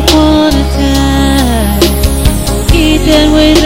upon a time. He that.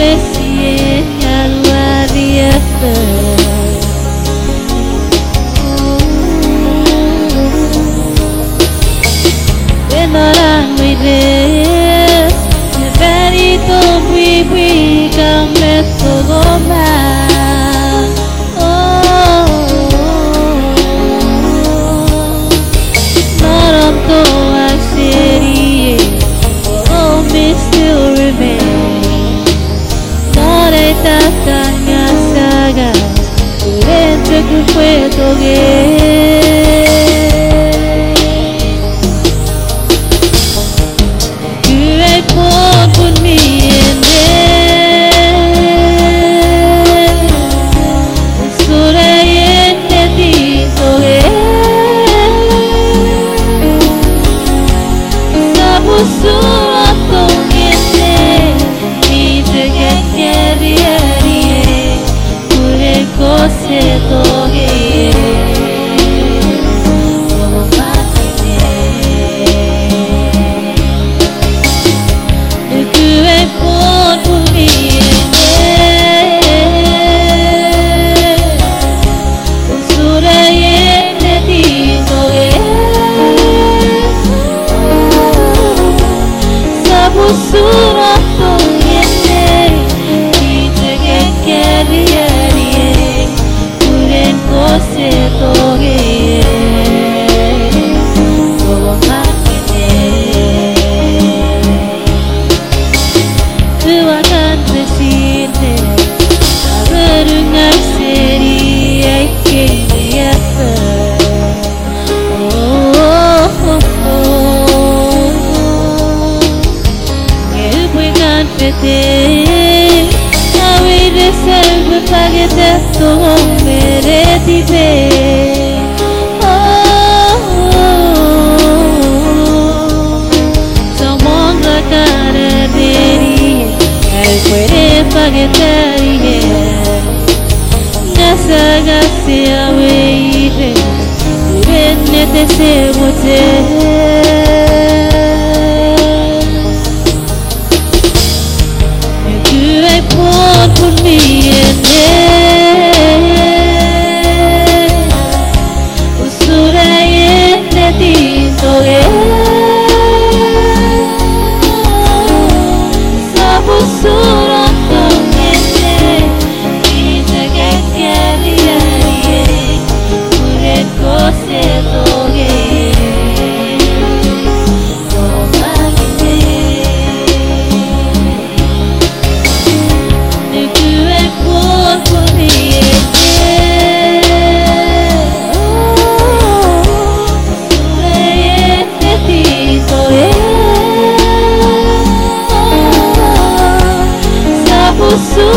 走 você